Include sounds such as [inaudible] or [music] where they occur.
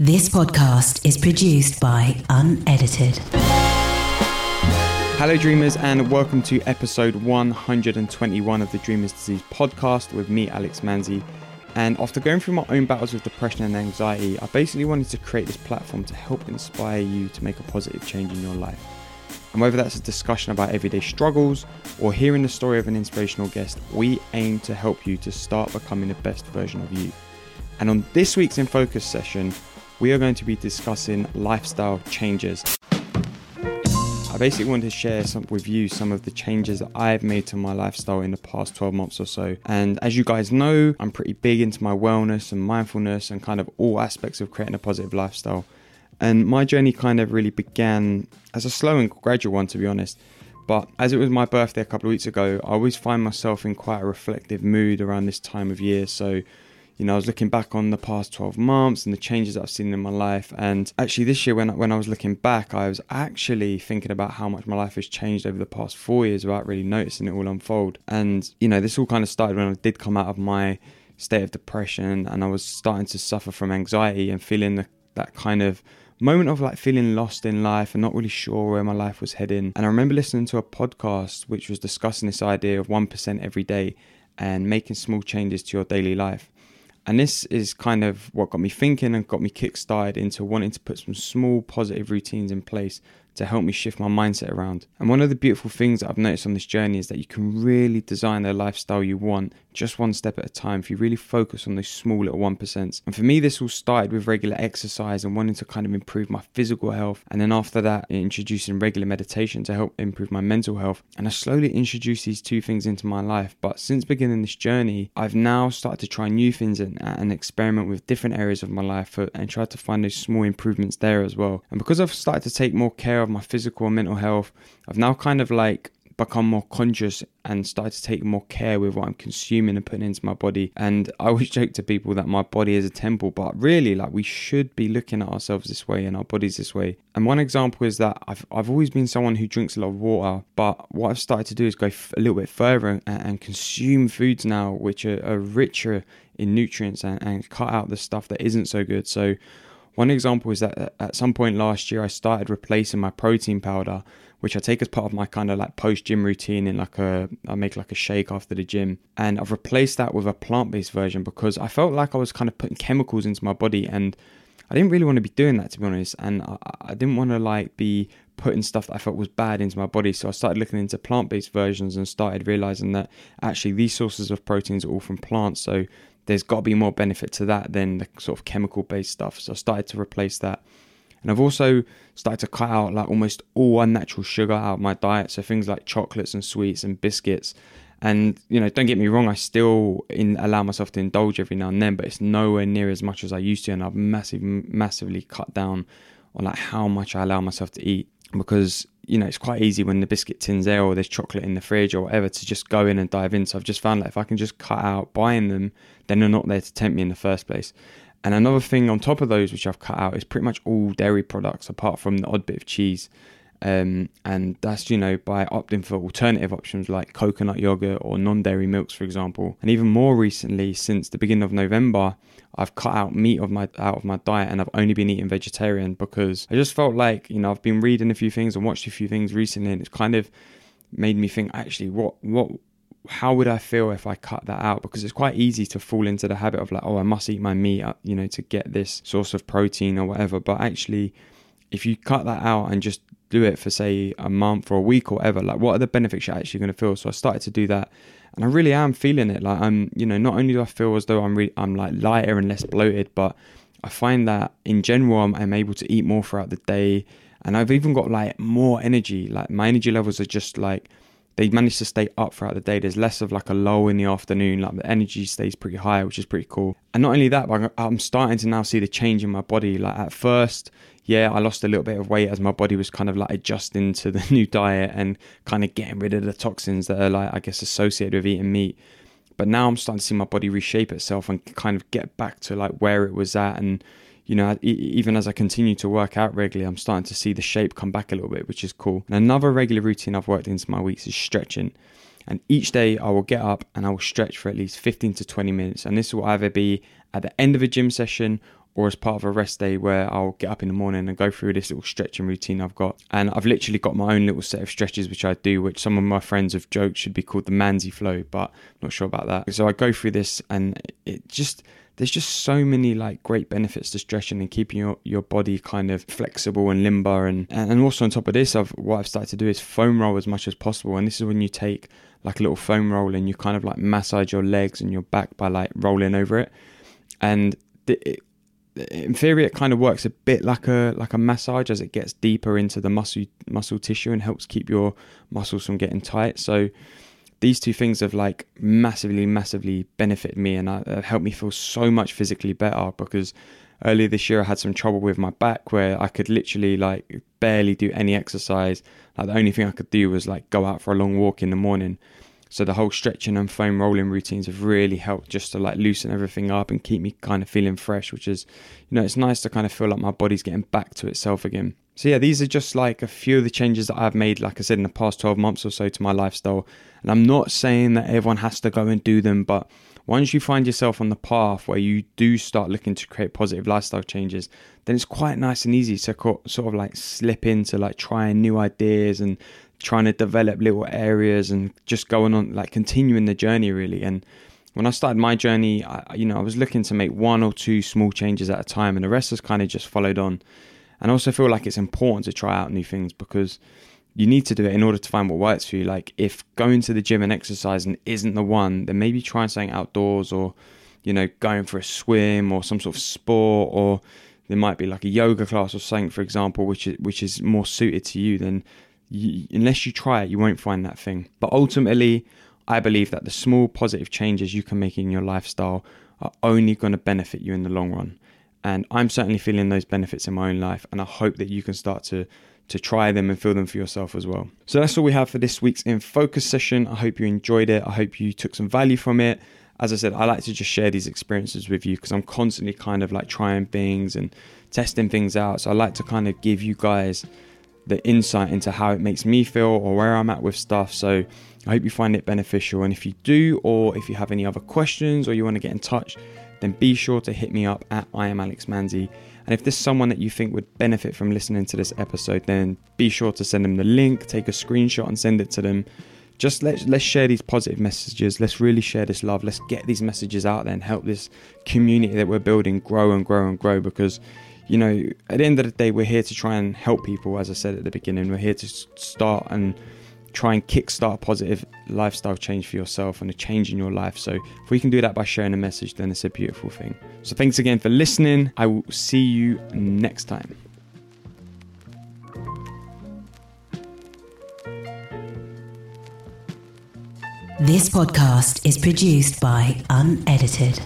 This podcast is produced by Unedited. Hello, dreamers, and welcome to episode 121 of the Dreamers Disease podcast with me, Alex Manzi. And after going through my own battles with depression and anxiety, I basically wanted to create this platform to help inspire you to make a positive change in your life. And whether that's a discussion about everyday struggles or hearing the story of an inspirational guest, we aim to help you to start becoming the best version of you. And on this week's In Focus session, we are going to be discussing lifestyle changes. I basically wanted to share some, with you some of the changes that I've made to my lifestyle in the past 12 months or so. And as you guys know, I'm pretty big into my wellness and mindfulness and kind of all aspects of creating a positive lifestyle. And my journey kind of really began as a slow and gradual one, to be honest. But as it was my birthday a couple of weeks ago, I always find myself in quite a reflective mood around this time of year. So you know, I was looking back on the past 12 months and the changes I've seen in my life. And actually, this year, when, when I was looking back, I was actually thinking about how much my life has changed over the past four years without really noticing it all unfold. And, you know, this all kind of started when I did come out of my state of depression and I was starting to suffer from anxiety and feeling the, that kind of moment of like feeling lost in life and not really sure where my life was heading. And I remember listening to a podcast which was discussing this idea of 1% every day and making small changes to your daily life. And this is kind of what got me thinking and got me kickstarted into wanting to put some small positive routines in place to help me shift my mindset around. And one of the beautiful things that I've noticed on this journey is that you can really design the lifestyle you want just one step at a time if you really focus on those small little 1%. And for me, this all started with regular exercise and wanting to kind of improve my physical health. And then after that, introducing regular meditation to help improve my mental health. And I slowly introduced these two things into my life. But since beginning this journey, I've now started to try new things and, and experiment with different areas of my life and try to find those small improvements there as well. And because I've started to take more care of of my physical and mental health, I've now kind of like become more conscious and started to take more care with what I'm consuming and putting into my body. And I always joke to people that my body is a temple, but really, like, we should be looking at ourselves this way and our bodies this way. And one example is that I've, I've always been someone who drinks a lot of water, but what I've started to do is go f- a little bit further and, and consume foods now which are, are richer in nutrients and, and cut out the stuff that isn't so good. So, one example is that uh, at some point last year, I started replacing my protein powder, which I take as part of my kind of like post gym routine in like a, I make like a shake after the gym. And I've replaced that with a plant based version because I felt like I was kind of putting chemicals into my body and I didn't really want to be doing that to be honest. And I, I didn't want to like be putting stuff that I felt was bad into my body. So I started looking into plant based versions and started realizing that actually these sources of proteins are all from plants. So there's got to be more benefit to that than the sort of chemical based stuff. So I started to replace that. And I've also started to cut out like almost all unnatural sugar out of my diet. So things like chocolates and sweets and biscuits. And you know, don't get me wrong, I still in, allow myself to indulge every now and then, but it's nowhere near as much as I used to. And I've massively, massively cut down on like how much I allow myself to eat because you know, it's quite easy when the biscuit tin's there or there's chocolate in the fridge or whatever to just go in and dive in. So I've just found that if I can just cut out buying them, then they're not there to tempt me in the first place. And another thing on top of those, which I've cut out, is pretty much all dairy products apart from the odd bit of cheese. Um, and that's you know by opting for alternative options like coconut yogurt or non-dairy milks for example and even more recently since the beginning of november i've cut out meat of my out of my diet and i've only been eating vegetarian because i just felt like you know i've been reading a few things and watched a few things recently and it's kind of made me think actually what what how would I feel if I cut that out? Because it's quite easy to fall into the habit of like, oh, I must eat my meat, uh, you know, to get this source of protein or whatever. But actually, if you cut that out and just do it for say a month or a week or whatever like what are the benefits you're actually going to feel? So i started to do that and i really am feeling it. Like i'm you know not only do i feel as though i'm really i'm like lighter and less bloated but i find that in general I'm, I'm able to eat more throughout the day and i've even got like more energy. Like my energy levels are just like they manage to stay up throughout the day. There's less of like a lull in the afternoon. Like the energy stays pretty high, which is pretty cool. And not only that, but I'm starting to now see the change in my body. Like at first, yeah, I lost a little bit of weight as my body was kind of like adjusting to the [laughs] new diet and kind of getting rid of the toxins that are like, I guess, associated with eating meat. But now I'm starting to see my body reshape itself and kind of get back to like where it was at and you know, even as I continue to work out regularly, I'm starting to see the shape come back a little bit, which is cool. And another regular routine I've worked into my weeks is stretching. And each day I will get up and I will stretch for at least 15 to 20 minutes. And this will either be at the end of a gym session or as part of a rest day where I'll get up in the morning and go through this little stretching routine I've got. And I've literally got my own little set of stretches which I do, which some of my friends have joked should be called the Manzi Flow, but I'm not sure about that. So I go through this and it just there's just so many like great benefits to stretching and keeping your, your body kind of flexible and limber and and also on top of this I've what I've started to do is foam roll as much as possible and this is when you take like a little foam roll and you kind of like massage your legs and your back by like rolling over it and it, in theory it kind of works a bit like a like a massage as it gets deeper into the muscle muscle tissue and helps keep your muscles from getting tight. So these two things have like massively massively benefited me and uh, helped me feel so much physically better because earlier this year I had some trouble with my back where I could literally like barely do any exercise. Like the only thing I could do was like go out for a long walk in the morning so the whole stretching and foam rolling routines have really helped just to like loosen everything up and keep me kind of feeling fresh, which is, you know, it's nice to kind of feel like my body's getting back to itself again. So yeah, these are just like a few of the changes that I've made, like I said, in the past 12 months or so to my lifestyle. And I'm not saying that everyone has to go and do them, but once you find yourself on the path where you do start looking to create positive lifestyle changes, then it's quite nice and easy to sort of like slip into like trying new ideas and trying to develop little areas and just going on like continuing the journey really. And when I started my journey I, you know I was looking to make one or two small changes at a time and the rest has kind of just followed on. And I also feel like it's important to try out new things because you need to do it in order to find what works for you. Like if going to the gym and exercising isn't the one then maybe trying something outdoors or you know going for a swim or some sort of sport or there might be like a yoga class or something for example which is which is more suited to you than you, unless you try it, you won't find that thing. But ultimately, I believe that the small positive changes you can make in your lifestyle are only going to benefit you in the long run. And I'm certainly feeling those benefits in my own life, and I hope that you can start to to try them and feel them for yourself as well. So that's all we have for this week's in focus session. I hope you enjoyed it. I hope you took some value from it. As I said, I like to just share these experiences with you because I'm constantly kind of like trying things and testing things out. So I like to kind of give you guys the insight into how it makes me feel or where I'm at with stuff. So I hope you find it beneficial. And if you do, or if you have any other questions or you want to get in touch, then be sure to hit me up at I am Alex Manzi. And if there's someone that you think would benefit from listening to this episode, then be sure to send them the link, take a screenshot and send it to them. Just let's let's share these positive messages. Let's really share this love. Let's get these messages out there and help this community that we're building grow and grow and grow because you know, at the end of the day, we're here to try and help people. As I said at the beginning, we're here to start and try and kickstart a positive lifestyle change for yourself and a change in your life. So, if we can do that by sharing a message, then it's a beautiful thing. So, thanks again for listening. I will see you next time. This podcast is produced by Unedited.